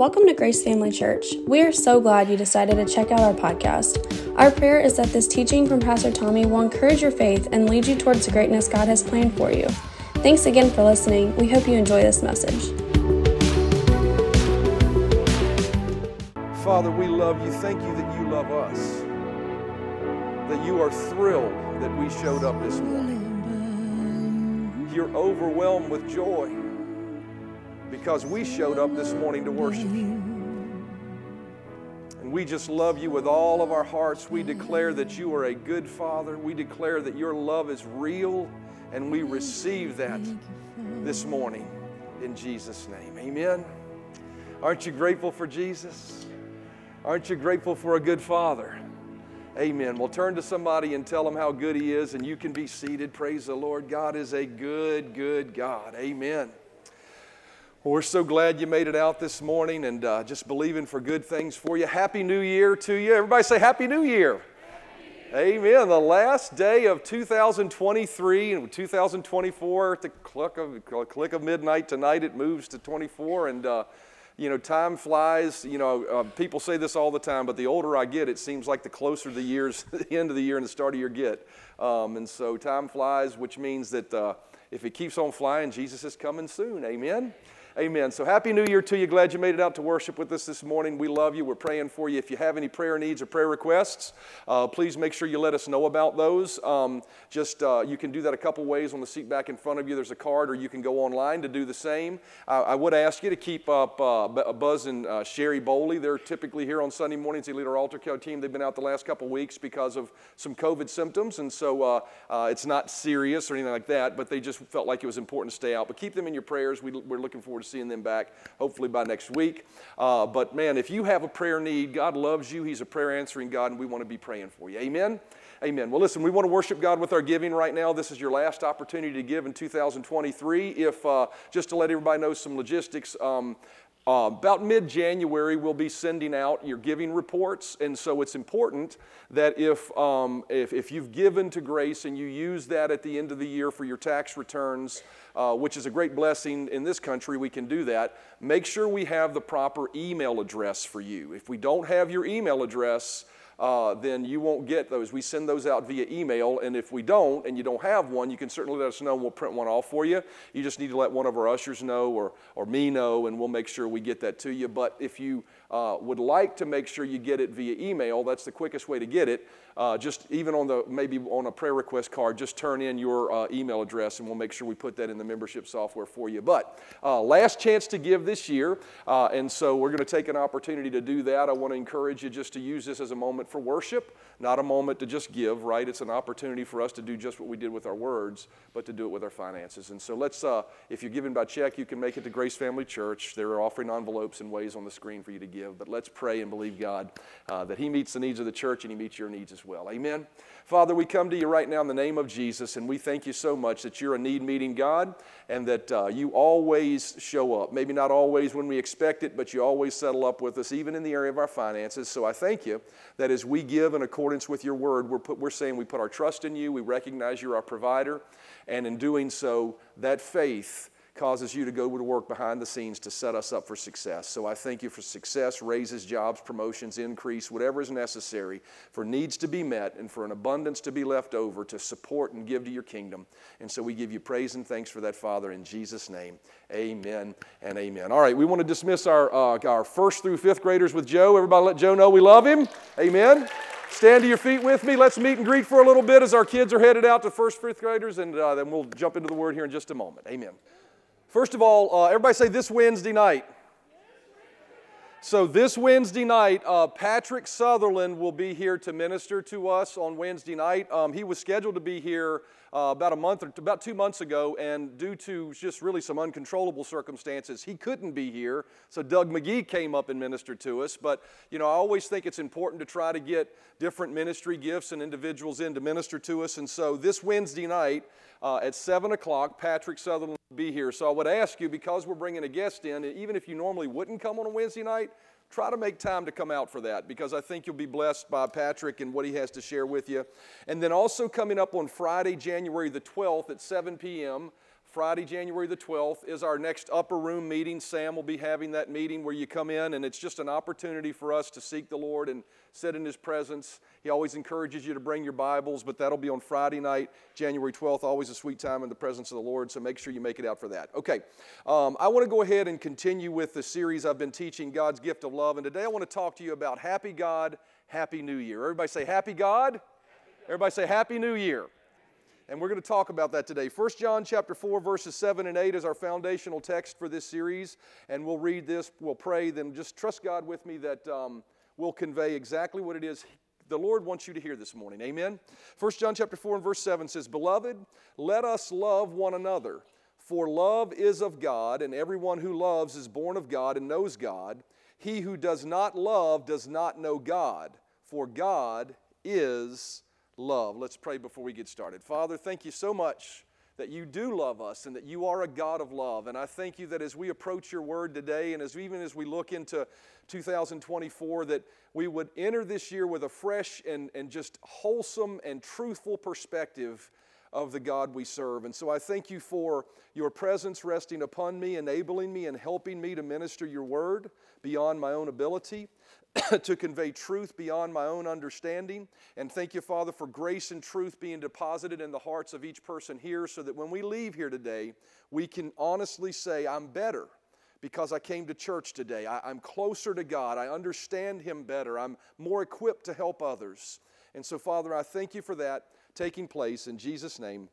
Welcome to Grace Family Church. We are so glad you decided to check out our podcast. Our prayer is that this teaching from Pastor Tommy will encourage your faith and lead you towards the greatness God has planned for you. Thanks again for listening. We hope you enjoy this message. Father, we love you. Thank you that you love us. That you are thrilled that we showed up this morning. You're overwhelmed with joy because we showed up this morning to worship you. And we just love you with all of our hearts. We declare that you are a good Father. We declare that your love is real, and we receive that this morning in Jesus' name. Amen. Aren't you grateful for Jesus? Aren't you grateful for a good Father? Amen. Well, turn to somebody and tell them how good He is, and you can be seated. Praise the Lord. God is a good, good God. Amen. Well, we're so glad you made it out this morning and uh, just believing for good things for you. Happy New Year to you. Everybody say Happy New Year. Happy Amen. The last day of 2023 and 2024 at the click of, click of midnight tonight, it moves to 24. And, uh, you know, time flies. You know, uh, people say this all the time, but the older I get, it seems like the closer the years, the end of the year and the start of year get. Um, and so time flies, which means that uh, if it keeps on flying, Jesus is coming soon. Amen. Amen. So, Happy New Year to you. Glad you made it out to worship with us this morning. We love you. We're praying for you. If you have any prayer needs or prayer requests, uh, please make sure you let us know about those. Um, just uh, you can do that a couple ways on the seat back in front of you. There's a card, or you can go online to do the same. Uh, I would ask you to keep up uh, Buzz and uh, Sherry Bowley. They're typically here on Sunday mornings. They lead our altar call team. They've been out the last couple weeks because of some COVID symptoms, and so uh, it's not serious or anything like that, but they just felt like it was important to stay out. But keep them in your prayers. We, we're looking forward to seeing them back hopefully by next week. Uh, but man, if you have a prayer need, God loves you. He's a prayer answering God, and we want to be praying for you. Amen. Amen. Well, listen, we want to worship God with our giving right now. This is your last opportunity to give in 2023. If, uh, just to let everybody know some logistics, um, uh, about mid January, we'll be sending out your giving reports. And so it's important that if, um, if, if, you've given to Grace and you use that at the end of the year for your tax returns, uh, which is a great blessing in this country, we can do that. Make sure we have the proper email address for you. If we don't have your email address, uh, then you won't get those. We send those out via email, and if we don't, and you don't have one, you can certainly let us know, and we'll print one off for you. You just need to let one of our ushers know or, or me know, and we'll make sure we get that to you. But if you uh, would like to make sure you get it via email, that's the quickest way to get it uh, just even on the maybe on a prayer request card, just turn in your uh, email address and we'll make sure we put that in the membership software for you. But uh, last chance to give this year, uh, and so we're going to take an opportunity to do that. I want to encourage you just to use this as a moment for worship, not a moment to just give, right? It's an opportunity for us to do just what we did with our words, but to do it with our finances. And so let's, uh, if you're giving by check, you can make it to Grace Family Church. There are offering envelopes and ways on the screen for you to give. But let's pray and believe God uh, that He meets the needs of the church and He meets your needs as well. Amen. Father, we come to you right now in the name of Jesus, and we thank you so much that you're a need meeting God and that uh, you always show up. Maybe not always when we expect it, but you always settle up with us, even in the area of our finances. So I thank you that as we give in accordance with your word, we're, put, we're saying we put our trust in you, we recognize you're our provider, and in doing so, that faith causes you to go to work behind the scenes to set us up for success. So I thank you for success, raises, jobs, promotions, increase, whatever is necessary for needs to be met and for an abundance to be left over to support and give to your kingdom. And so we give you praise and thanks for that, Father, in Jesus' name. Amen and amen. All right, we want to dismiss our, uh, our first through fifth graders with Joe. Everybody let Joe know we love him. Amen. Stand to your feet with me. Let's meet and greet for a little bit as our kids are headed out to first, fifth graders, and uh, then we'll jump into the word here in just a moment. Amen. First of all, uh, everybody say this Wednesday night. So, this Wednesday night, uh, Patrick Sutherland will be here to minister to us on Wednesday night. Um, he was scheduled to be here uh, about a month or about two months ago, and due to just really some uncontrollable circumstances, he couldn't be here. So Doug McGee came up and ministered to us. But you know, I always think it's important to try to get different ministry gifts and individuals in to minister to us. And so this Wednesday night uh, at seven o'clock, Patrick Sutherland will be here. So I would ask you, because we're bringing a guest in, even if you normally wouldn't come on a Wednesday night, try to make time to come out for that because I think you'll be blessed by Patrick and what he has to share with you. And then also coming up on Friday, January the 12th at 7 p.m., Friday, January the 12th, is our next upper room meeting. Sam will be having that meeting where you come in, and it's just an opportunity for us to seek the Lord and sit in His presence. He always encourages you to bring your Bibles, but that'll be on Friday night, January 12th. Always a sweet time in the presence of the Lord, so make sure you make it out for that. Okay, um, I want to go ahead and continue with the series I've been teaching, God's Gift of Love, and today I want to talk to you about Happy God, Happy New Year. Everybody say Happy God. Everybody say Happy New Year. And we're going to talk about that today. 1 John chapter 4 verses 7 and 8 is our foundational text for this series, and we'll read this, we'll pray, then just trust God with me that um, we'll convey exactly what it is the Lord wants you to hear this morning. Amen. 1 John chapter 4 and verse 7 says, "Beloved, let us love one another, for love is of God, and everyone who loves is born of God and knows God. He who does not love does not know God, for God is love. Let's pray before we get started. Father, thank you so much that you do love us and that you are a God of love. And I thank you that as we approach your word today and as even as we look into 2024, that we would enter this year with a fresh and, and just wholesome and truthful perspective of the God we serve. And so I thank you for your presence resting upon me, enabling me, and helping me to minister your word beyond my own ability. to convey truth beyond my own understanding. And thank you, Father, for grace and truth being deposited in the hearts of each person here so that when we leave here today, we can honestly say, I'm better because I came to church today. I, am closer to God. I understand Him better. I'm more equipped to help others. And so, Father, I thank you for that taking place in Jesus' name.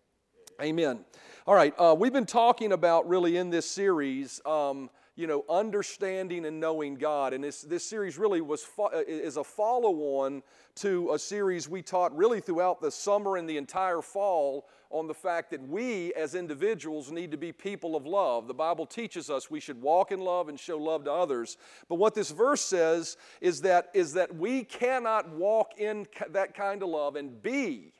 Amen. All right, uh, we've been talking about really in this series. Um, you know, understanding and knowing God. And this, this series really was fo- uh, is a follow-on to a series we taught really throughout the summer and the entire fall on the fact that we as individuals need to be people of love. The Bible teaches us we should walk in love and show love to others. But what this verse says is that, is that we cannot walk in that kind of love and be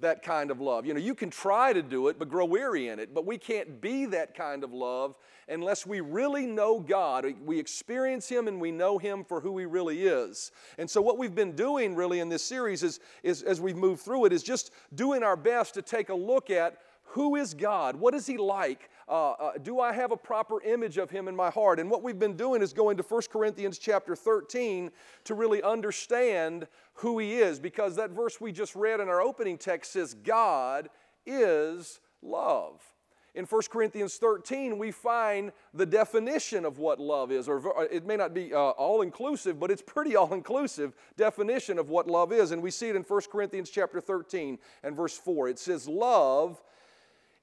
that kind of love. You know, you can try to do it, but grow weary in it. But we can't be that kind of love unless we really know God. We experience Him and we know Him for who He really is. And so, what we've been doing really in this series is, is as we've moved through it, is just doing our best to take a look at who is God? What is He like? Uh, uh, do I have a proper image of Him in my heart? And what we've been doing is going to 1 Corinthians chapter 13 to really understand who He is, because that verse we just read in our opening text says, God is love. In 1 Corinthians 13, we find the definition of what love is, or uh, it may not be uh, all inclusive, but it's pretty all inclusive definition of what love is. And we see it in 1 Corinthians chapter 13 and verse 4. It says, Love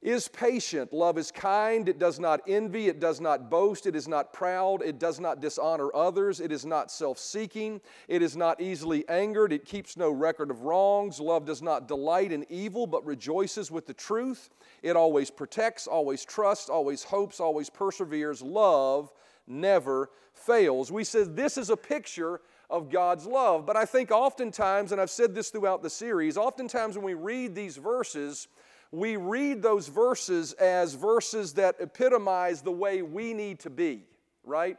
is patient. Love is kind. It does not envy. It does not boast. It is not proud. It does not dishonor others. It is not self seeking. It is not easily angered. It keeps no record of wrongs. Love does not delight in evil, but rejoices with the truth. It always protects, always trusts, always hopes, always perseveres. Love never fails. We said this is a picture of God's love. But I think oftentimes, and I've said this throughout the series, oftentimes when we read these verses, we read those verses as verses that epitomize the way we need to be, right?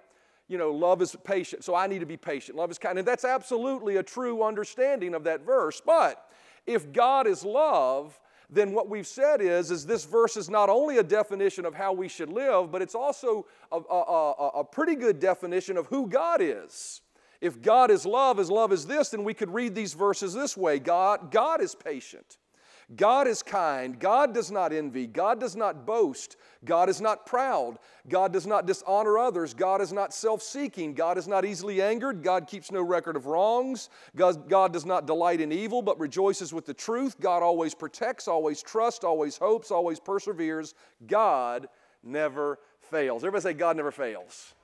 You know, love is patient, so I need to be patient. Love is kind. And that's absolutely a true understanding of that verse. But if God is love, then what we've said is, is this verse is not only a definition of how we should live, but it's also a, a, a, pretty good definition of who God is. If God is love, as love is this, then we could read these verses this way God, God is patient. God is kind. God does not envy. God does not boast. God is not proud. God does not dishonor others. God is not self seeking. God is not easily angered. God keeps no record of wrongs. God, God does not delight in evil, but rejoices with the truth. God always protects, always trusts, always hopes, always perseveres. God never fails. Everybody say, God never fails.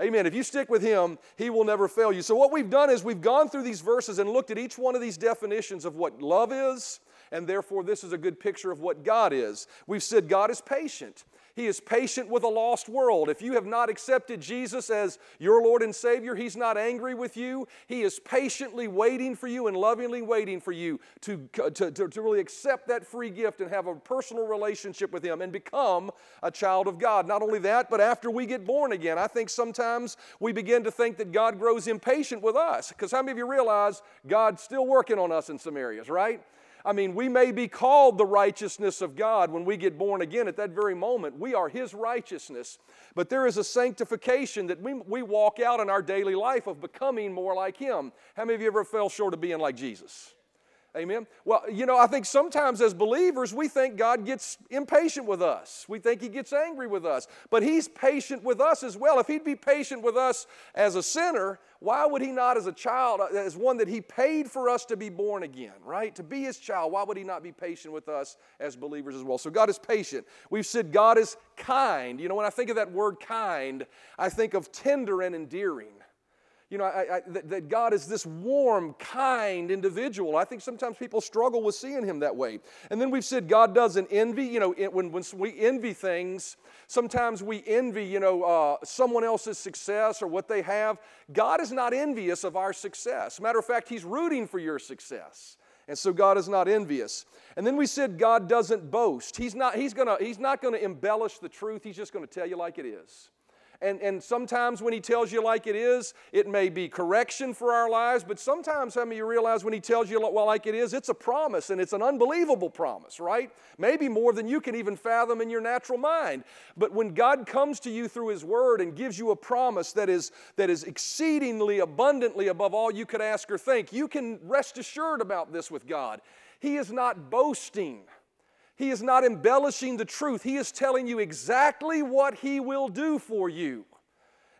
Amen. If you stick with Him, He will never fail you. So, what we've done is we've gone through these verses and looked at each one of these definitions of what love is, and therefore this is a good picture of what God is. We've said God is patient. He is patient with a lost world. If you have not accepted Jesus as your Lord and Savior, He's not angry with you. He is patiently waiting for you and lovingly waiting for you to, uh, to, to, to, really accept that free gift and have a personal relationship with Him and become a child of God. Not only that, but after we get born again, I think sometimes we begin to think that God grows impatient with us. Because how many of you realize God's still working on us in some areas, right? I mean, we may be called the righteousness of God when we get born again at that very moment. We are His righteousness. But there is a sanctification that we, we walk out in our daily life of becoming more like Him. How many of you ever fell short of being like Jesus? Amen. Well, you know, I think sometimes as believers, we think God gets impatient with us. We think He gets angry with us. But He's patient with us as well. If He'd be patient with us as a sinner, why would He not as a child, as one that He paid for us to be born again, right? To be His child, why would He not be patient with us as believers as well? So God is patient. We've said God is kind. You know, when I think of that word kind, I think of tender and endearing you know, I, I, that, that God is this warm, kind individual. I think sometimes people struggle with seeing Him that way. And then we've said God doesn't envy. You know, when, when we envy things, sometimes we envy, you know, uh, someone else's success or what they have. God is not envious of our success. Matter of fact, He's rooting for your success. And so God is not envious. And then we said God doesn't boast. He's not, he's gonna, he's not gonna embellish the truth, He's just gonna tell you like it is. And, and sometimes when he tells you like it is, it may be correction for our lives, but sometimes, how many you realize when he tells you well, like it is, it's a promise and it's an unbelievable promise, right? Maybe more than you can even fathom in your natural mind. But when God comes to you through his word and gives you a promise that is, that is exceedingly abundantly above all you could ask or think, you can rest assured about this with God. He is not boasting. He is not embellishing the truth. He is telling you exactly what He will do for you.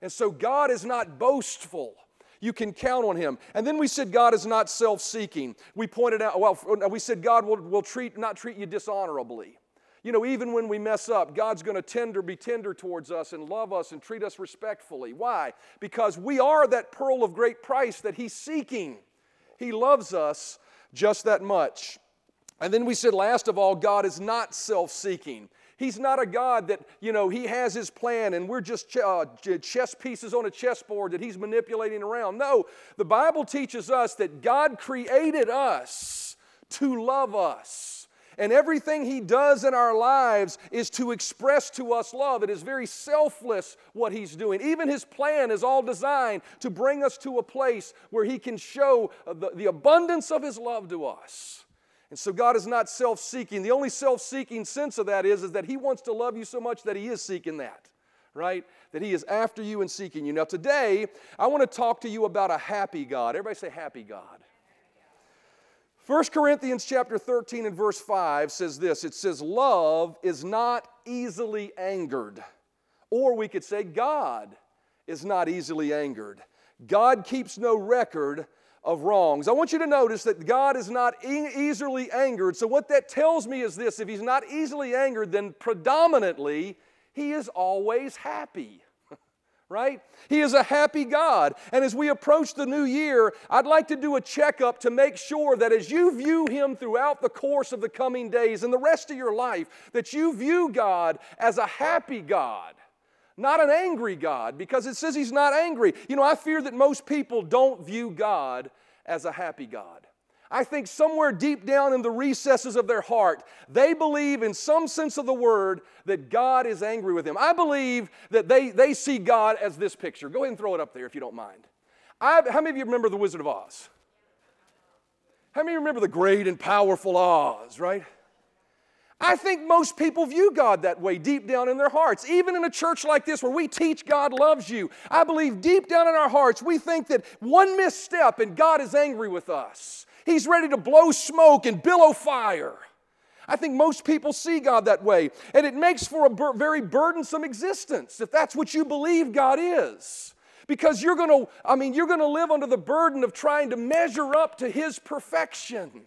And so God is not boastful. You can count on Him. And then we said God is not self seeking. We pointed out, well, we said God will, will treat, not treat you dishonorably. You know, even when we mess up, God's going to tender, be tender towards us and love us and treat us respectfully. Why? Because we are that pearl of great price that He's seeking. He loves us just that much. And then we said, last of all, God is not self seeking. He's not a God that, you know, He has His plan and we're just ch- uh, chess pieces on a chessboard that He's manipulating around. No, the Bible teaches us that God created us to love us. And everything He does in our lives is to express to us love. It is very selfless what He's doing. Even His plan is all designed to bring us to a place where He can show the, the abundance of His love to us. And so God is not self seeking. The only self seeking sense of that is, is that He wants to love you so much that He is seeking that, right? That He is after you and seeking you. Now, today, I want to talk to you about a happy God. Everybody say, happy God. 1 Corinthians chapter 13 and verse 5 says this it says, Love is not easily angered. Or we could say, God is not easily angered. God keeps no record of wrongs. I want you to notice that God is not e- easily angered. So, what that tells me is this if He's not easily angered, then predominantly He is always happy. right? He is a happy God. And as we approach the new year, I'd like to do a checkup to make sure that as you view Him throughout the course of the coming days and the rest of your life, that you view God as a happy God not an angry God, because it says He's not angry. You know, I fear that most people don't view God as a happy God. I think somewhere deep down in the recesses of their heart, they believe in some sense of the word that God is angry with them. I believe that they, they see God as this picture. Go ahead and throw it up there if you don't mind. I, how many of you remember The Wizard of Oz? How many remember the great and powerful Oz, right? I think most people view God that way deep down in their hearts. Even in a church like this where we teach God loves you, I believe deep down in our hearts we think that one misstep and God is angry with us. He's ready to blow smoke and billow fire. I think most people see God that way, and it makes for a bur- very burdensome existence if that's what you believe God is. Because you're to, I mean, you're going to live under the burden of trying to measure up to His perfection.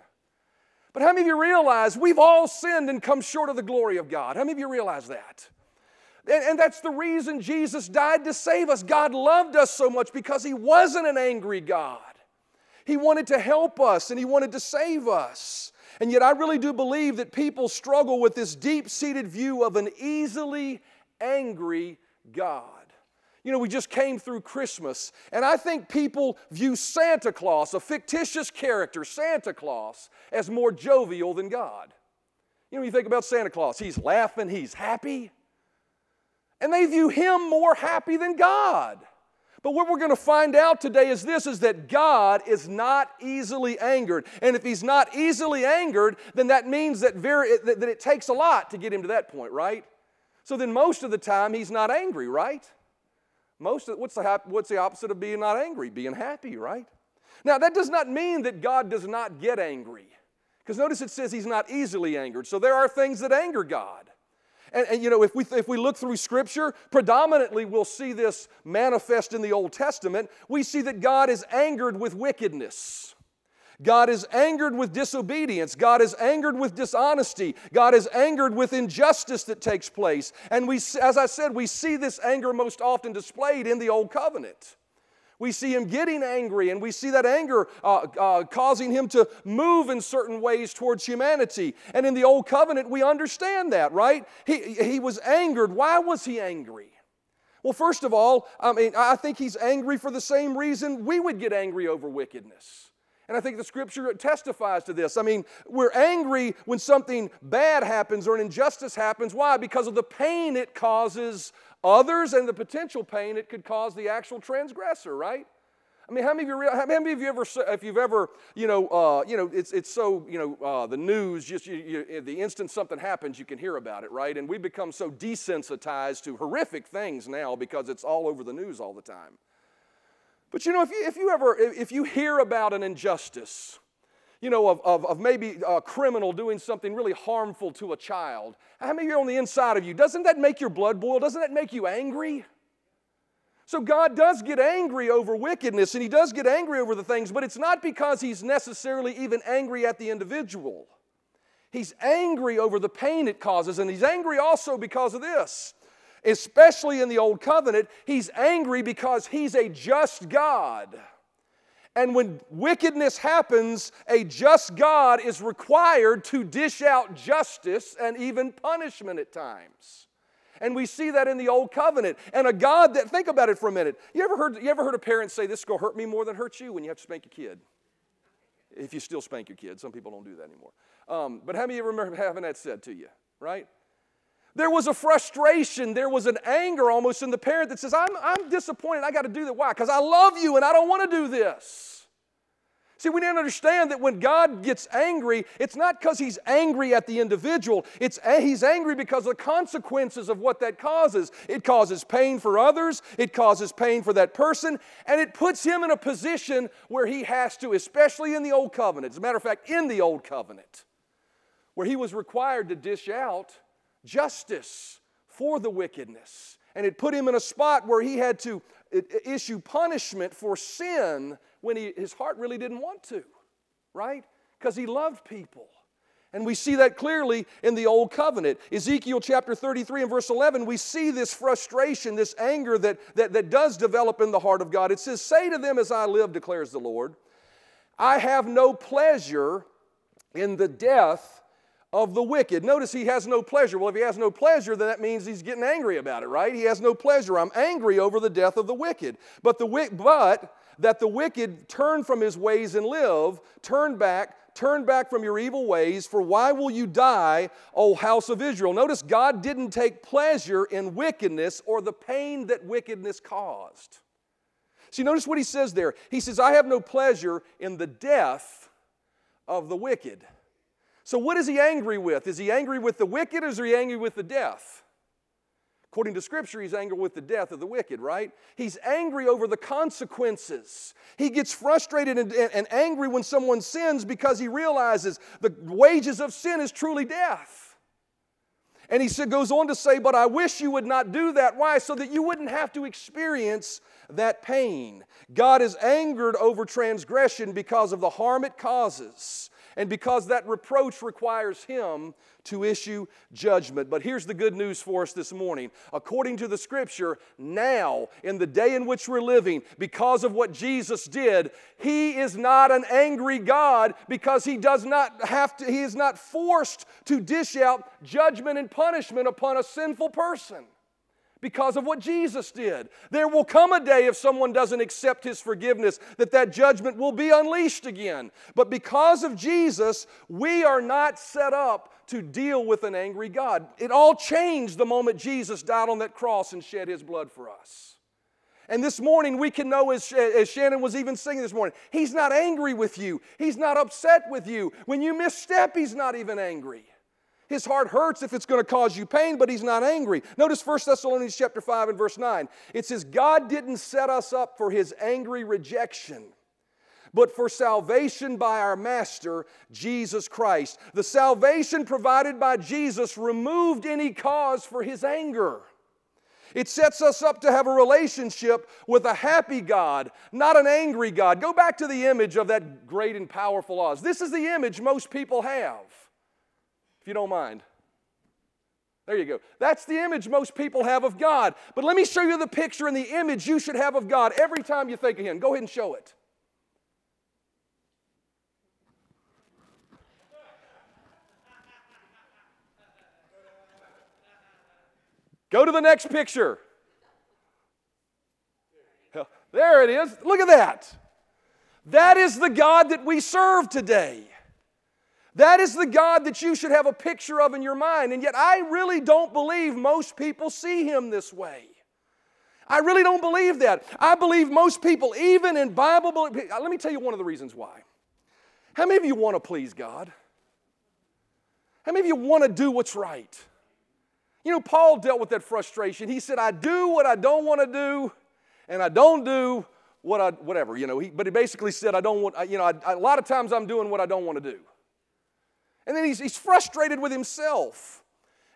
But how many of you realize we've all sinned and come short of the glory of God? How many of you realize that? And, and, that's the reason Jesus died to save us. God loved us so much because He wasn't an angry God. He wanted to help us and He wanted to save us. And yet, I really do believe that people struggle with this deep seated view of an easily angry God. You know, we just came through Christmas, and I think people view Santa Claus, a fictitious character, Santa Claus, as more jovial than God. You know, you think about Santa Claus, he's laughing, he's happy, and they view him more happy than God. But what we're going to find out today is this is that God is not easily angered. And if he's not easily angered, then that means that, very, that, that it takes a lot to get him to that point, right? So then most of the time he's not angry, right? Most of, what's, the, what's the opposite of being not angry? Being happy, right? Now, that does not mean that God does not get angry. Because notice it says he's not easily angered. So there are things that anger God. And, and, you know, if we, if we look through Scripture, predominantly we'll see this manifest in the Old Testament. We see that God is angered with wickedness. God is angered with disobedience. God is angered with dishonesty. God is angered with injustice that takes place. And we, as I said, we see this anger most often displayed in the Old Covenant. We see him getting angry, and we see that anger uh, uh, causing him to move in certain ways towards humanity. And in the Old Covenant, we understand that, right? He, he was angered. Why was he angry? Well, first of all, I mean, I think he's angry for the same reason we would get angry over wickedness. And I think the scripture testifies to this. I mean, we're angry when something bad happens or an injustice happens. Why? Because of the pain it causes others and the potential pain it could cause the actual transgressor, right? I mean, how many of you, how many of you ever, if you've ever, you know, uh, you know, it's, it's so, you know, uh, the news, just you, you, the instant something happens, you can hear about it, right? And we become so desensitized to horrific things now because it's all over the news all the time. But you know, if you, if you ever, if you hear about an injustice, you know, of, of, of, maybe a criminal doing something really harmful to a child, how many of you on the inside of you, doesn't that make your blood boil? Doesn't that make you angry? So God does get angry over wickedness and He does get angry over the things, but it's not because He's necessarily even angry at the individual. He's angry over the pain it causes, and He's angry also because of this especially in the Old Covenant, he's angry because he's a just God. And when wickedness happens, a just God is required to dish out justice and even punishment at times. And we see that in the Old Covenant. And a God that, think about it for a minute. You ever heard, you ever heard a parent say, This is to hurt me more than hurt you when you have to spank your kid? If you still spank your kid, some people don't do that anymore. Um, but how many of you remember having that said to you, right? There was a frustration, there was an anger almost in the parent that says, I'm, I'm disappointed, I got to do that. Why? Because I love you and I don't want to do this. See, we to understand that when God gets angry, it's not because He's angry at the individual. It's He's angry because of the consequences of what that causes. It causes pain for others, it causes pain for that person, and it puts Him in a position where He has to, especially in the Old Covenant. As a matter of fact, in the Old Covenant, where He was required to dish out justice for the wickedness. And it put him in a spot where he had to issue punishment for sin when he, his heart really didn't want to, right? Because he loved people. And we see that clearly in the Old Covenant. Ezekiel chapter 33 and verse 11, we see this frustration, this anger that, that, that does develop in the heart of God. It says, Say to them as I live, declares the Lord, I have no pleasure in the death of the wicked. Notice he has no pleasure. Well, if he has no pleasure, then that means he's getting angry about it, right? He has no pleasure. I'm angry over the death of the wicked. But the but that the wicked turn from his ways and live, turn back, turn back from your evil ways, for why will you die, O house of Israel? Notice God didn't take pleasure in wickedness or the pain that wickedness caused. See, notice what he says there. He says, I have no pleasure in the death of the wicked. So, what is he angry with? Is he angry with the wicked or is he angry with the death? According to Scripture, he's angry with the death of the wicked, right? He's angry over the consequences. He gets frustrated and, and, angry when someone sins because he realizes the wages of sin is truly death. And he goes on to say, But I wish you would not do that. Why? So that you wouldn't have to experience that pain. God is angered over transgression because of the harm it causes and because that reproach requires him to issue judgment. But here's the good news for us this morning. According to the scripture, now, in the day in which we're living, because of what Jesus did, he is not an angry God because he does not have to, he is not forced to dish out judgment and punishment upon a sinful person because of what Jesus did. There will come a day if someone doesn't accept his forgiveness that that judgment will be unleashed again. But because of Jesus, we are not set up to deal with an angry God. It all changed the moment Jesus died on that cross and shed his blood for us. And this morning, we can know, as, as Shannon was even singing this morning, He's not angry with you. He's not upset with you. When you misstep, He's not even angry. His heart hurts if it's going to cause you pain, but he's not angry. Notice 1 Thessalonians chapter 5 and verse 9. It says, God didn't set us up for his angry rejection, but for salvation by our Master, Jesus Christ. The salvation provided by Jesus removed any cause for his anger. It sets us up to have a relationship with a happy God, not an angry God. Go back to the image of that great and powerful Oz. This is the image most people have if you don't mind. There you go. That's the image most people have of God. But let me show you the picture and the image you should have of God every time you think of Him. Go ahead and show it. Go to the next picture. There it is. Look at that. That is the God that we serve today. That is the God that you should have a picture of in your mind. And yet, I really don't believe most people see him this way. I really don't believe that. I believe most people, even in Bible, uh, let me tell you one of the reasons why. How many of you want to please God? How many of you want to do what's right? You know, Paul dealt with that frustration. He said, I do what I don't want to do, and I don't do what I, whatever, you know. He, but he basically said, I don't want, you know, a lot of times I'm doing what I don't want to do. And then he's, he's frustrated with himself.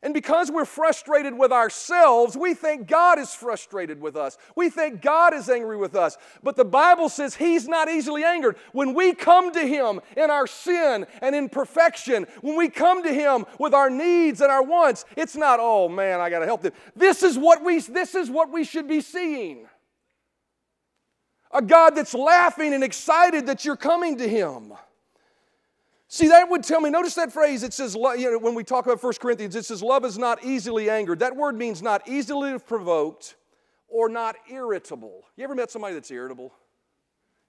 And because we're frustrated with ourselves, we think God is frustrated with us. We think God is angry with us. But the Bible says He's not easily angered. When we come to Him in our sin and in perfection, when we come to Him with our needs and our wants, it's not, oh man, I got to help them. This is what we, this is what we should be seeing. A God that's laughing and excited that you're coming to Him. See, that would tell me, notice that phrase, it says, you know, when we talk about 1 Corinthians, it says, love is not easily angered. That word means not easily provoked or not irritable. You ever met somebody that's irritable?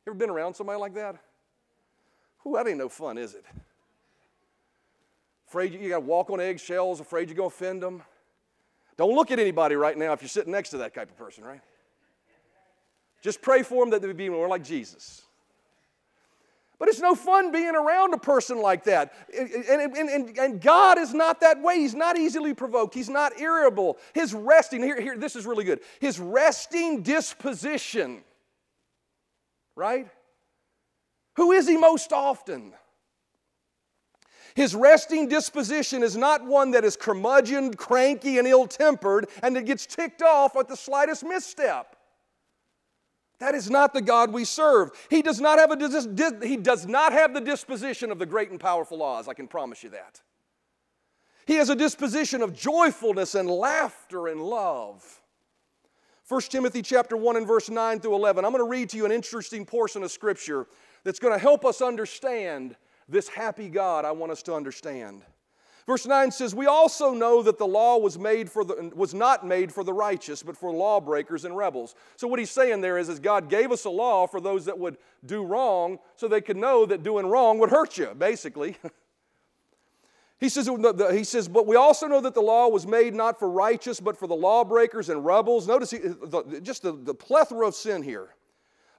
You ever been around somebody like that? Whew, that ain't no fun, is it? Afraid you, you got to walk on eggshells, afraid you're to offend them. Don't look at anybody right now if you're sitting next to that type of person, right? Just pray for them that they would be more like Jesus. But it's no fun being around a person like that. And, and, and, and, God is not that way. He's not easily provoked. He's not irritable. His resting, here, here, this is really good. His resting disposition, right? Who is he most often? His resting disposition is not one that is curmudgeon, cranky, and ill tempered and that gets ticked off at the slightest misstep. That is not the God we serve. He does not have, a, he does not have the disposition of the great and powerful Oz, I can promise you that. He has a disposition of joyfulness and laughter and love. 1 Timothy chapter 1 and verse 9 through 11. I'm going to read to you an interesting portion of scripture that's going to help us understand this happy God I want us to understand. Verse 9 says, We also know that the law was, made for the, was not made for the righteous, but for lawbreakers and rebels. So, what he's saying there is, is God gave us a law for those that would do wrong so they could know that doing wrong would hurt you, basically. he, says, he says, But we also know that the law was made not for righteous, but for the lawbreakers and rebels. Notice he, the, just the, the plethora of sin here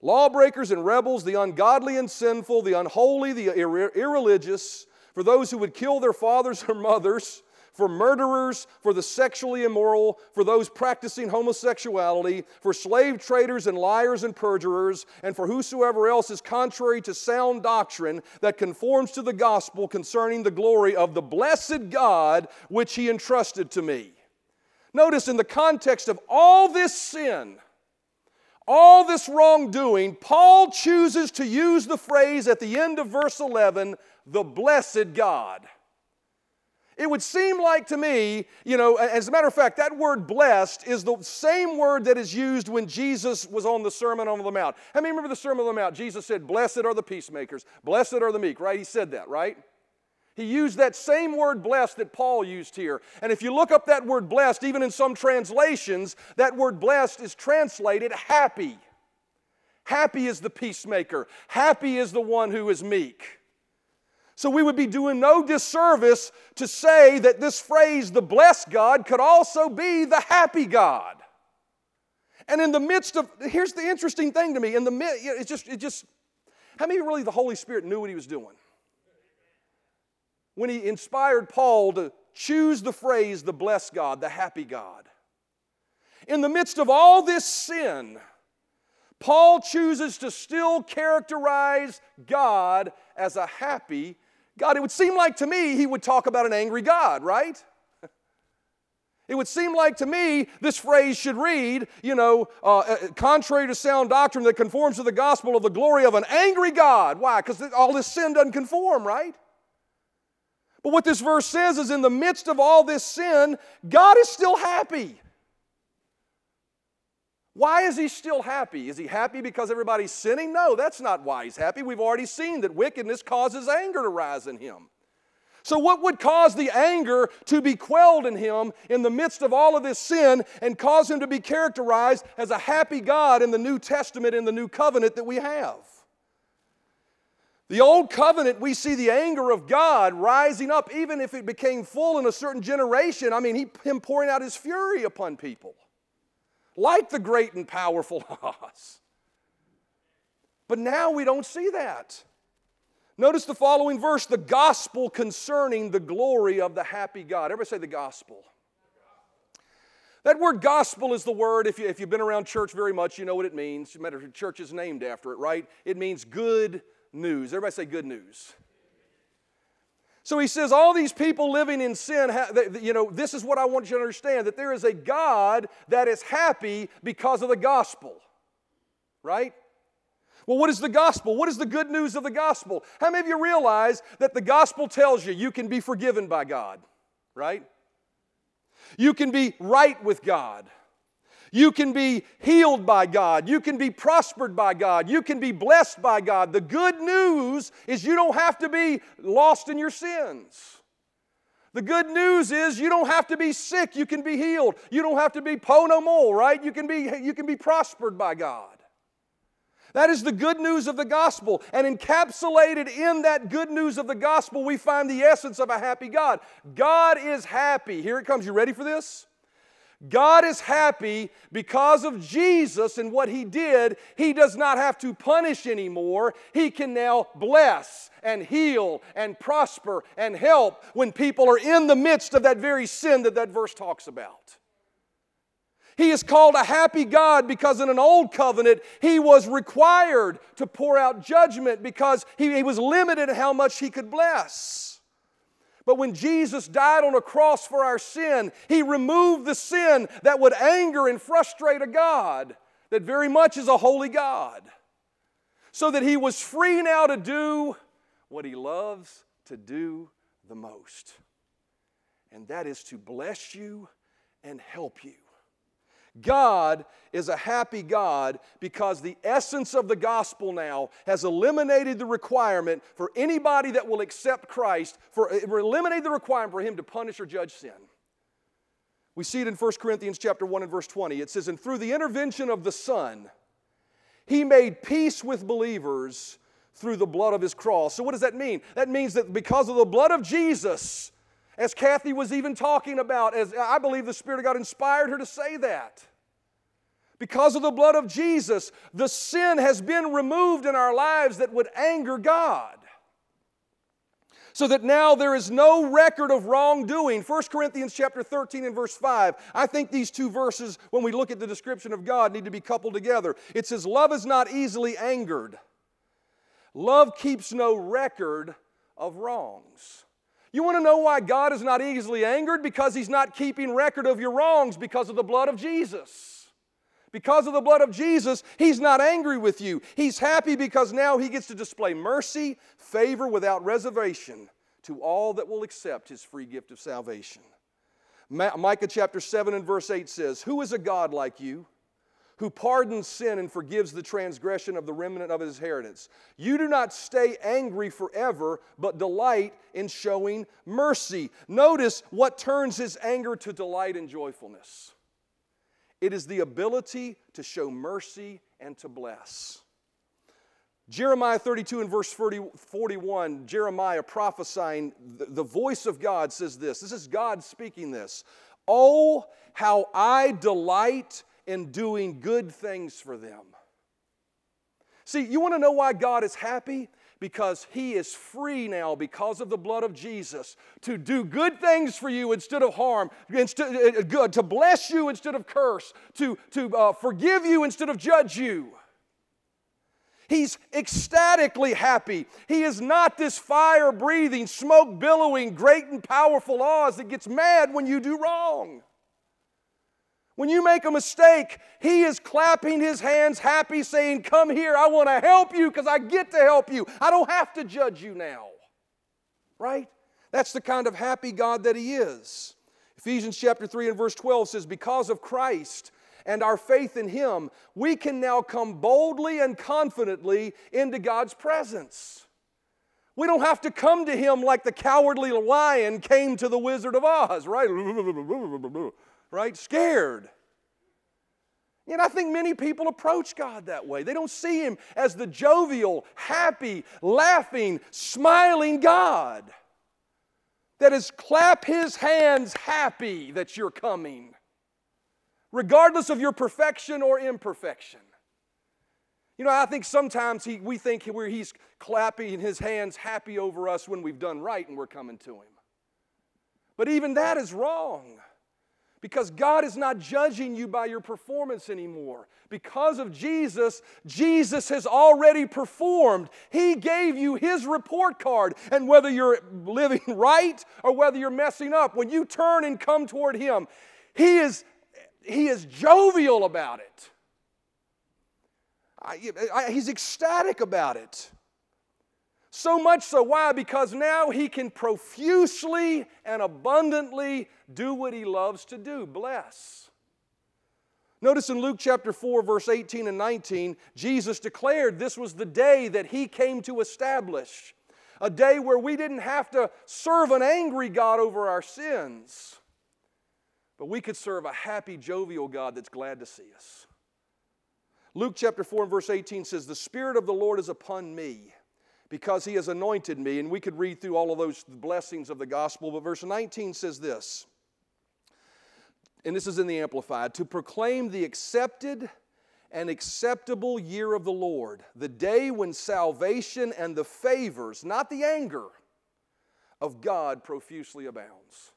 lawbreakers and rebels, the ungodly and sinful, the unholy, the irreligious for those who would kill their fathers or mothers, for murderers, for the sexually immoral, for those practicing homosexuality, for slave traders and liars and perjurers, and for whosoever else is contrary to sound doctrine that conforms to the gospel concerning the glory of the blessed God which he entrusted to me. Notice in the context of all this sin, all this wrongdoing, Paul chooses to use the phrase at the end of verse 11 the blessed God. It would seem like to me, you know, as a matter of fact, that word blessed is the same word that is used when Jesus was on the Sermon on the Mount. How many remember the Sermon on the Mount? Jesus said, Blessed are the peacemakers, blessed are the meek, right? He said that, right? He used that same word blessed that Paul used here. And if you look up that word blessed, even in some translations, that word blessed is translated happy. Happy is the peacemaker, happy is the one who is meek. So we would be doing no disservice to say that this phrase, the blessed God, could also be the happy God. And in the midst of, here's the interesting thing to me. In the mid, it's just, it just, how many really the Holy Spirit knew what he was doing? When he inspired Paul to choose the phrase, the blessed God, the happy God. In the midst of all this sin, Paul chooses to still characterize God as a happy God. It would seem like to me he would talk about an angry God, right? It would seem like to me this phrase should read, you know, uh, uh, contrary to sound doctrine that conforms to the gospel of the glory of an angry God. Why? Because all this sin doesn't conform, right? But what this verse says is in the midst of all this sin, God is still happy. Why is he still happy? Is he happy because everybody's sinning? No, that's not why he's happy. We've already seen that wickedness causes anger to rise in him. So, what would cause the anger to be quelled in him in the midst of all of this sin and cause him to be characterized as a happy God in the New Testament, in the New Covenant that we have? The Old Covenant, we see the anger of God rising up, even if it became full in a certain generation. I mean, he, Him pouring out His fury upon people like the great and powerful Oz. But now we don't see that. Notice the following verse the gospel concerning the glory of the happy God. Everybody say the gospel. That word gospel is the word, if, you, you've been around church very much, you know what it means. Matter church is named after it, right? It means good news. Everybody say good news. So he says, all these people living in sin, you know, this is what I want you to understand that there is a God that is happy because of the gospel, right? Well, what is the gospel? What is the good news of the gospel? How many of you realize that the gospel tells you you can be forgiven by God, right? You can be right with God. You can be healed by God. You can be prospered by God. You can be blessed by God. The good news is you don't have to be lost in your sins. The good news is you don't have to be sick, you can be healed. You don't have to be po no more, right? You can be, you can be prospered by God. That is the good news of the gospel. And encapsulated in that good news of the gospel, we find the essence of a happy God. God is happy. Here it comes. You ready for this? God is happy because of Jesus and what He did. He does not have to punish anymore. He can now bless and heal and prosper and help when people are in the midst of that very sin that that verse talks about. He is called a happy God because in an old covenant, he was required to pour out judgment because he, he was limited in how much he could bless. But when Jesus died on a cross for our sin, He removed the sin that would anger and frustrate a God that very much is a holy God. So that He was free now to do what He loves to do the most. And that is to bless you and help you. God is a happy God because the essence of the gospel now has eliminated the requirement for anybody that will accept Christ, for eliminated the requirement for him to punish or judge sin. We see it in 1 Corinthians chapter 1 and verse 20. It says, And through the intervention of the Son, he made peace with believers through the blood of his cross. So, what does that mean? That means that because of the blood of Jesus, as Kathy was even talking about, as I believe the Spirit of God inspired her to say that. Because of the blood of Jesus, the sin has been removed in our lives that would anger God. So that now there is no record of wrongdoing. 1 Corinthians chapter 13 and verse 5. I think these two verses, when we look at the description of God, need to be coupled together. It says, Love is not easily angered. Love keeps no record of wrongs. You want to know why God is not easily angered? Because He's not keeping record of your wrongs because of the blood of Jesus. Because of the blood of Jesus, He's not angry with you. He's happy because now He gets to display mercy, favor without reservation to all that will accept His free gift of salvation. Micah chapter 7 and verse 8 says, Who is a God like you? Who pardons sin and forgives the transgression of the remnant of his inheritance. You do not stay angry forever, but delight in showing mercy. Notice what turns his anger to delight and joyfulness it is the ability to show mercy and to bless. Jeremiah 32 and verse 40, 41, Jeremiah prophesying, the, the voice of God says this. This is God speaking this. Oh, how I delight in doing good things for them. See, you want to know why God is happy? Because He is free now, because of the blood of Jesus, to do good things for you instead of harm, instead, uh, uh, good, to bless you instead of curse, to, to uh, forgive you instead of judge you. He's ecstatically happy. He is not this fire breathing, smoke billowing, great and powerful Oz that gets mad when you do wrong. When you make a mistake, he is clapping his hands happy, saying, Come here, I want to help you because I get to help you. I don't have to judge you now. Right? That's the kind of happy God that he is. Ephesians chapter 3 and verse 12 says, Because of Christ and our faith in him, we can now come boldly and confidently into God's presence. We don't have to come to him like the cowardly lion came to the Wizard of Oz, right? right? Scared. And I think many people approach God that way. They don't see Him as the jovial, happy, laughing, smiling God that is clap His hands happy that you're coming, regardless of your perfection or imperfection. You know, I think sometimes he, we think where He's clapping His hands happy over us when we've done right and we're coming to Him. But even that is wrong. Because God is not judging you by your performance anymore. Because of Jesus, Jesus has already performed. He gave you His report card. And whether you're living right or whether you're messing up, when you turn and come toward Him, He is, he is jovial about it. I, I, he's ecstatic about it. So much so, why? Because now he can profusely and abundantly do what he loves to do bless. Notice in Luke chapter 4, verse 18 and 19, Jesus declared this was the day that he came to establish. A day where we didn't have to serve an angry God over our sins, but we could serve a happy, jovial God that's glad to see us. Luke chapter 4 and verse 18 says, The Spirit of the Lord is upon me because he has anointed me. And we could read through all of those blessings of the gospel, but verse 19 says this, and this is in the Amplified to proclaim the accepted and acceptable year of the Lord, the day when salvation and the favors, not the anger, of God profusely abounds.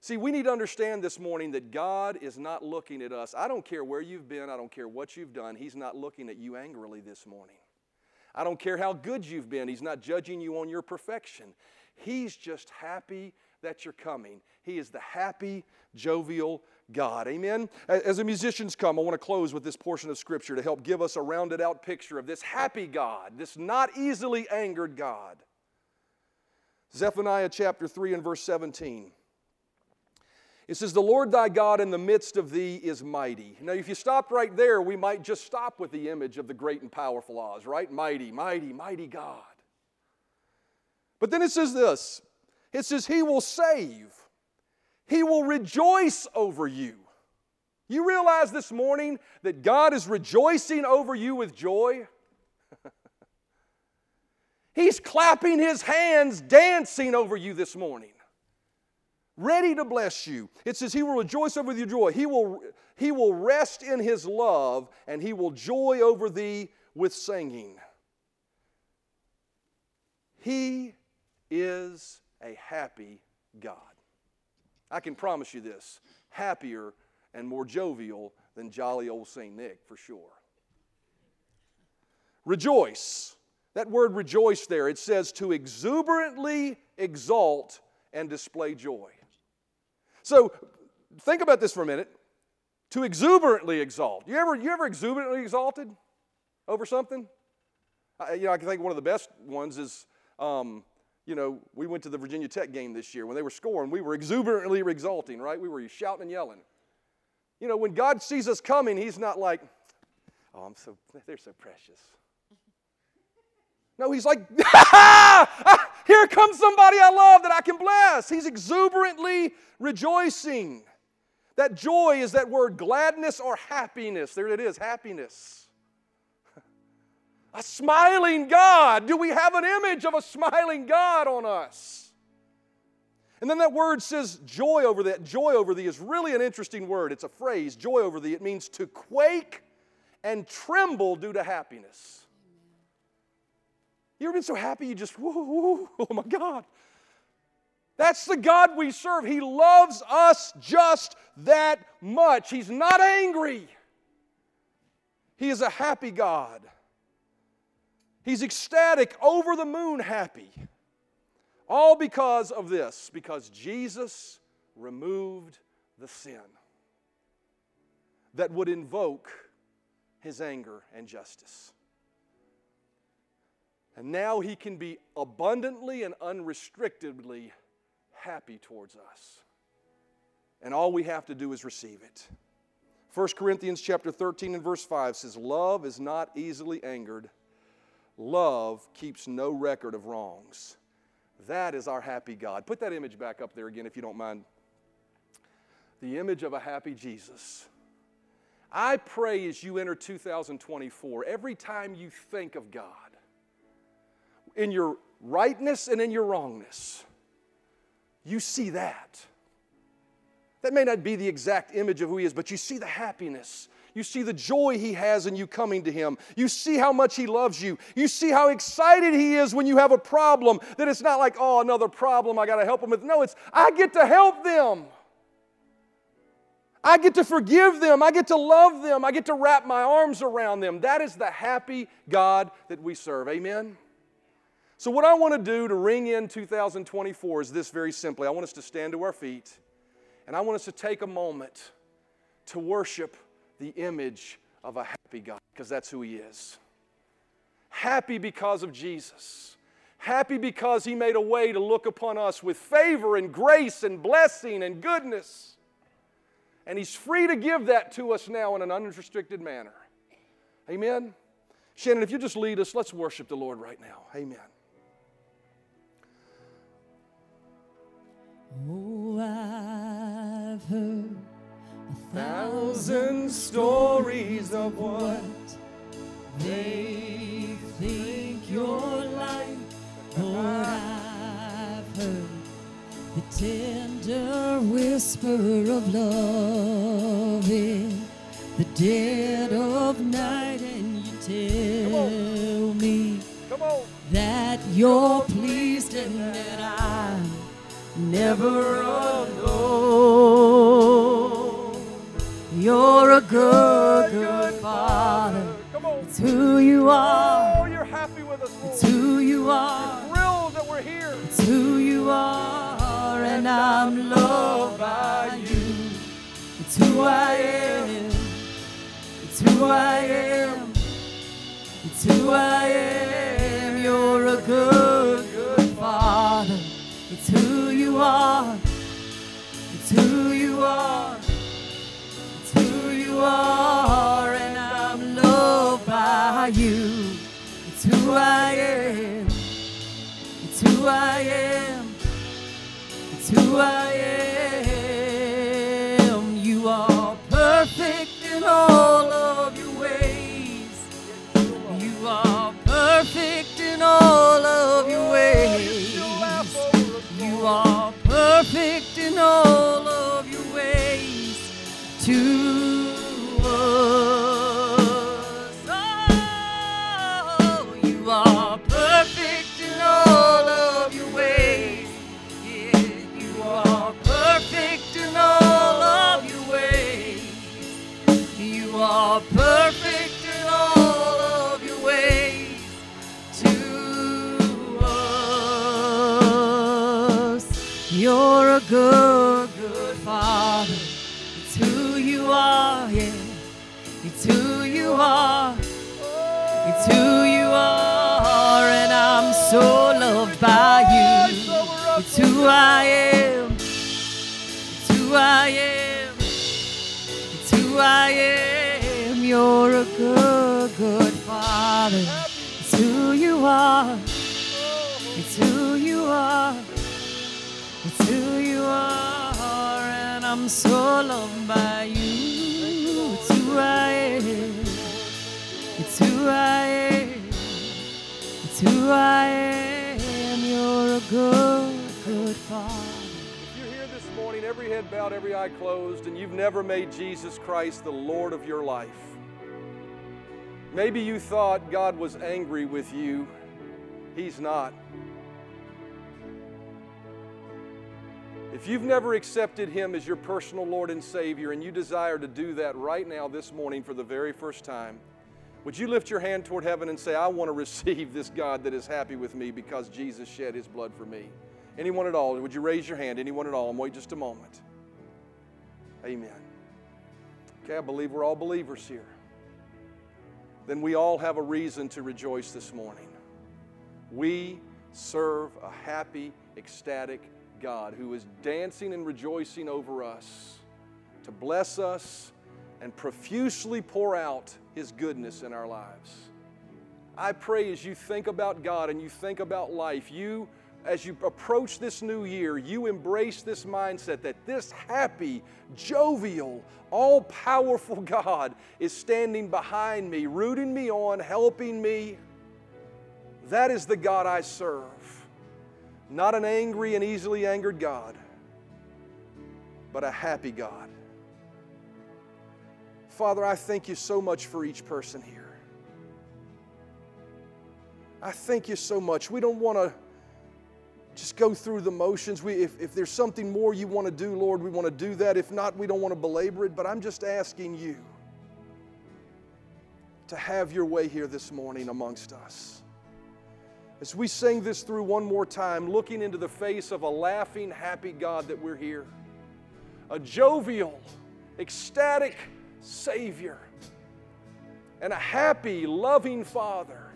See, we need to understand this morning that God is not looking at us. I don't care where you've been, I don't care what you've done, He's not looking at you angrily this morning. I don't care how good you've been. He's not judging you on your perfection. He's just happy that you're coming. He is the happy, jovial God. Amen? As the musicians come, I want to close with this portion of Scripture to help give us a rounded out picture of this happy God, this not easily angered God. Zephaniah chapter 3 and verse 17. It says, The Lord thy God in the midst of thee is mighty. Now, if you stopped right there, we might just stop with the image of the great and powerful Oz, right? Mighty, mighty, mighty God. But then it says this it says, He will save, He will rejoice over you. You realize this morning that God is rejoicing over you with joy? He's clapping His hands, dancing over you this morning ready to bless you. It says, He will rejoice over your joy. He will, he will rest in His love, and He will joy over thee with singing. He is a happy God. I can promise you this happier and more jovial than jolly old St. Nick, for sure. Rejoice. That word rejoice there, it says to exuberantly exalt and display joy. So think about this for a minute. To exuberantly exalt. You ever, you ever exuberantly exalted over something? I, you know, I can think one of the best ones is, um, you know, we went to the Virginia Tech game this year. When they were scoring, we were exuberantly exalting, right? We were shouting and yelling. You know, when God sees us coming, He's not like, oh, I'm so, they're so precious. No, He's like, ah, here comes somebody I love that I can bless. He's exuberantly rejoicing. That joy is that word gladness or happiness. There it is, happiness. A smiling God. Do we have an image of a smiling God on us? And then that word says joy over that. Joy over thee is really an interesting word. It's a phrase, joy over thee. It means to quake and tremble due to happiness. You ever been so happy you just, oh my God. That's the God we serve. He loves us just that much. He's not angry. He is a happy God. He's ecstatic, over the moon happy. All because of this, because Jesus removed the sin that would invoke his anger and justice. And now he can be abundantly and unrestrictedly happy towards us. And all we have to do is receive it. 1 Corinthians chapter 13 and verse 5 says, Love is not easily angered. Love keeps no record of wrongs. That is our happy God. Put that image back up there again, if you don't mind. The image of a happy Jesus. I pray as you enter 2024, every time you think of God, in your rightness and in your wrongness, you see that. That may not be the exact image of who He is, but you see the happiness. You see the joy He has in you coming to Him. You see how much He loves you. You see how excited He is when you have a problem, that it's not like, oh, another problem I got to help them with. No, it's, I get to help them. I get to forgive them. I get to love them. I get to wrap my arms around them. That is the happy God that we serve. Amen? So, what I want to do to ring in 2024 is this very simply I want us to stand to our feet. And I want us to take a moment to worship the image of a happy God, because that's who He is. Happy because of Jesus. Happy because He made a way to look upon us with favor and grace and blessing and goodness. And He's free to give that to us now in an unrestricted manner. Amen? Shannon, if you just lead us, let's worship the Lord right now. Amen. Oh, I've heard a Thousand stories of what they think you're like. Lord, I've heard the tender whisper of love in the dead of night, and you tell me Come on. that you're pleased and that I'm never alone. You're a good, good Father. Come on. It's who you are. Oh, you're happy with us, It's Lord. who you are. Thrilled that we're here. It's who you are. And I'm loved by you. It's who I am. It's who I am. It's who I am. You're a good, you are. And I'm loved by you. It's who I am. It's who I am. It's who I am. You are perfect in all of your ways. You are perfect in all of your ways. You are perfect in all of your ways to are perfect in all of your ways to us. You're a good, good Father. It's who you are, yeah. It's who you are. It's who you are, and I'm so loved by you. It's who I am. It's who I am. It's who I am. You're a good, good Father. It's who you are. It's who you are. It's who you are, and I'm so loved by you. It's who I am. It's who I am. It's who I am. You're a good, good Father. If you're here this morning, every head bowed, every eye closed, and you've never made Jesus Christ the Lord of your life. Maybe you thought God was angry with you. He's not. If you've never accepted Him as your personal Lord and Savior and you desire to do that right now this morning for the very first time, would you lift your hand toward heaven and say, I want to receive this God that is happy with me because Jesus shed His blood for me? Anyone at all? Would you raise your hand? Anyone at all? And wait just a moment. Amen. Okay, I believe we're all believers here. Then we all have a reason to rejoice this morning. We serve a happy, ecstatic God who is dancing and rejoicing over us to bless us and profusely pour out His goodness in our lives. I pray as you think about God and you think about life, you, as you approach this new year, you embrace this mindset that this happy, jovial, all powerful God is standing behind me, rooting me on, helping me. That is the God I serve. Not an angry and easily angered God, but a happy God. Father, I thank you so much for each person here. I thank you so much. We don't want to just go through the motions. We, if, if there's something more you want to do, Lord, we want to do that. If not, we don't want to belabor it. But I'm just asking you to have your way here this morning amongst us. As we sing this through one more time, looking into the face of a laughing, happy God that we're here, a jovial, ecstatic Savior, and a happy, loving Father,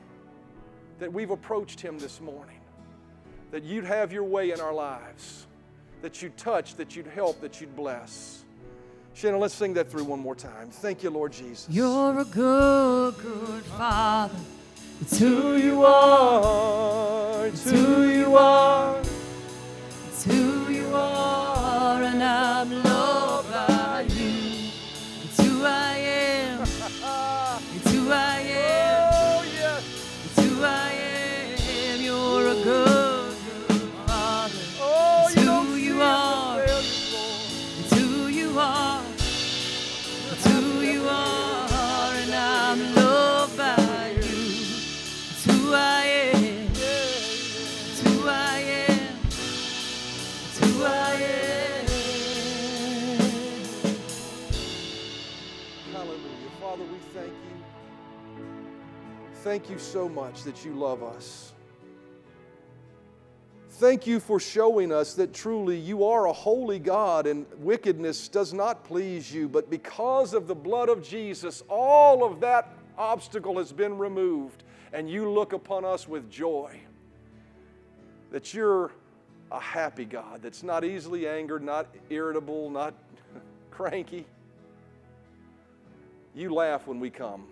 that we've approached Him this morning. That you'd have your way in our lives, that you'd touch, that you'd help, that you'd bless. Shannon, let's sing that through one more time. Thank you, Lord Jesus. You're a good, good Father. It's who you are. Thank you so much that you love us. Thank you for showing us that truly you are a holy God and wickedness does not please you. But because of the blood of Jesus, all of that obstacle has been removed, and you look upon us with joy. That you're a happy God that's not easily angered, not irritable, not cranky. You laugh when we come.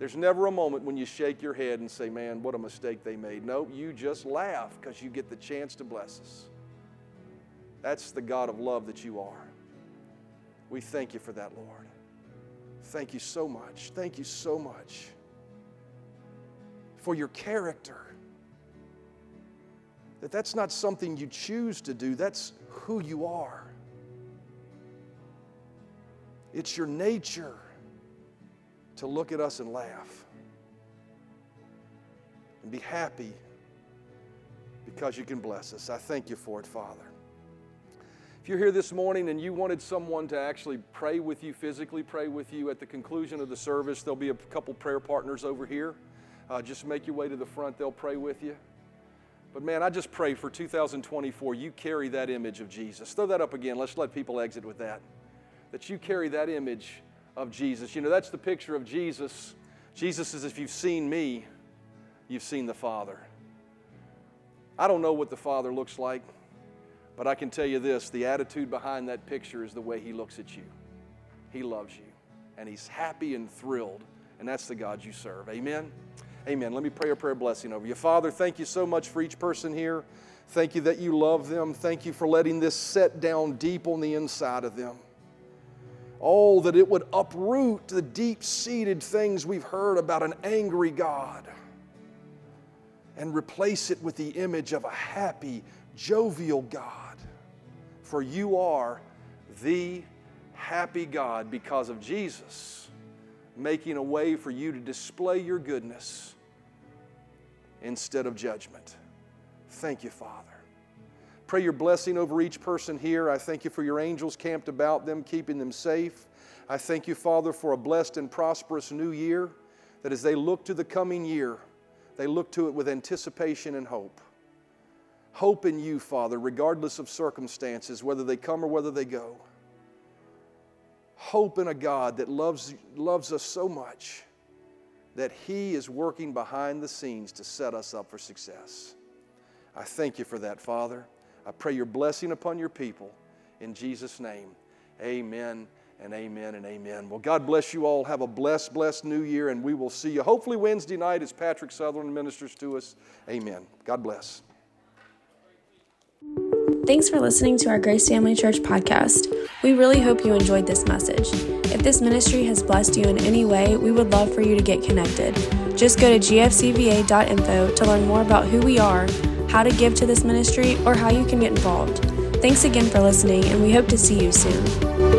There's never a moment when you shake your head and say, Man, what a mistake they made. No, you just laugh because you get the chance to bless us. That's the God of love that you are. We thank you for that, Lord. Thank you so much. Thank you so much for your character. That that's not something you choose to do, that's who you are. It's your nature to look at us and laugh and be happy because you can bless us. I thank you for it, Father. If you're here this morning and you wanted someone to actually pray with you, physically pray with you at the conclusion of the service, there'll be a couple prayer partners over here. Uh, just make your way to the front, they'll pray with you. But man, I just pray for 2024, you carry that image of Jesus. Throw that up again. Let's let people exit with that. That you carry that image of Jesus. You know, that's the picture of Jesus. Jesus is if you've seen me, you've seen the Father. I don't know what the Father looks like, but I can tell you this the attitude behind that picture is the way He looks at you. He loves you, and He's happy and thrilled, and that's the God you serve. Amen. Amen. Let me pray a prayer blessing over you. Father, thank you so much for each person here. Thank you that you love them. Thank you for letting this set down deep on the inside of them. Oh, that it would uproot the deep seated things we've heard about an angry God and replace it with the image of a happy, jovial God, For you are the happy God because of Jesus making a way for you to display your goodness instead of judgment. Thank you, Father. Pray your blessing over each person here. I thank you for your angels camped about them, keeping them safe. I thank you, Father, for a blessed and prosperous new year, that as they look to the coming year, they look to it with anticipation and hope. Hope in you, Father, regardless of circumstances, whether they come or whether they go. Hope in a God that loves, loves us so much that He is working behind the scenes to set us up for success. I thank you for that, Father. I pray your blessing upon your people. In Jesus' name, amen and amen and amen. Well, God bless you all. Have a blessed, blessed new year, and we will see you hopefully Wednesday night as Patrick Sutherland ministers to us. Amen. God bless. Thanks for listening to our Grace Family Church podcast. We really hope you enjoyed this message. If this ministry has blessed you in any way, we would love for you to get connected. Just go to gfcva.info to learn more about who we are, how to give to this ministry, or how you can get involved. Thanks again for listening, and we hope to see you soon.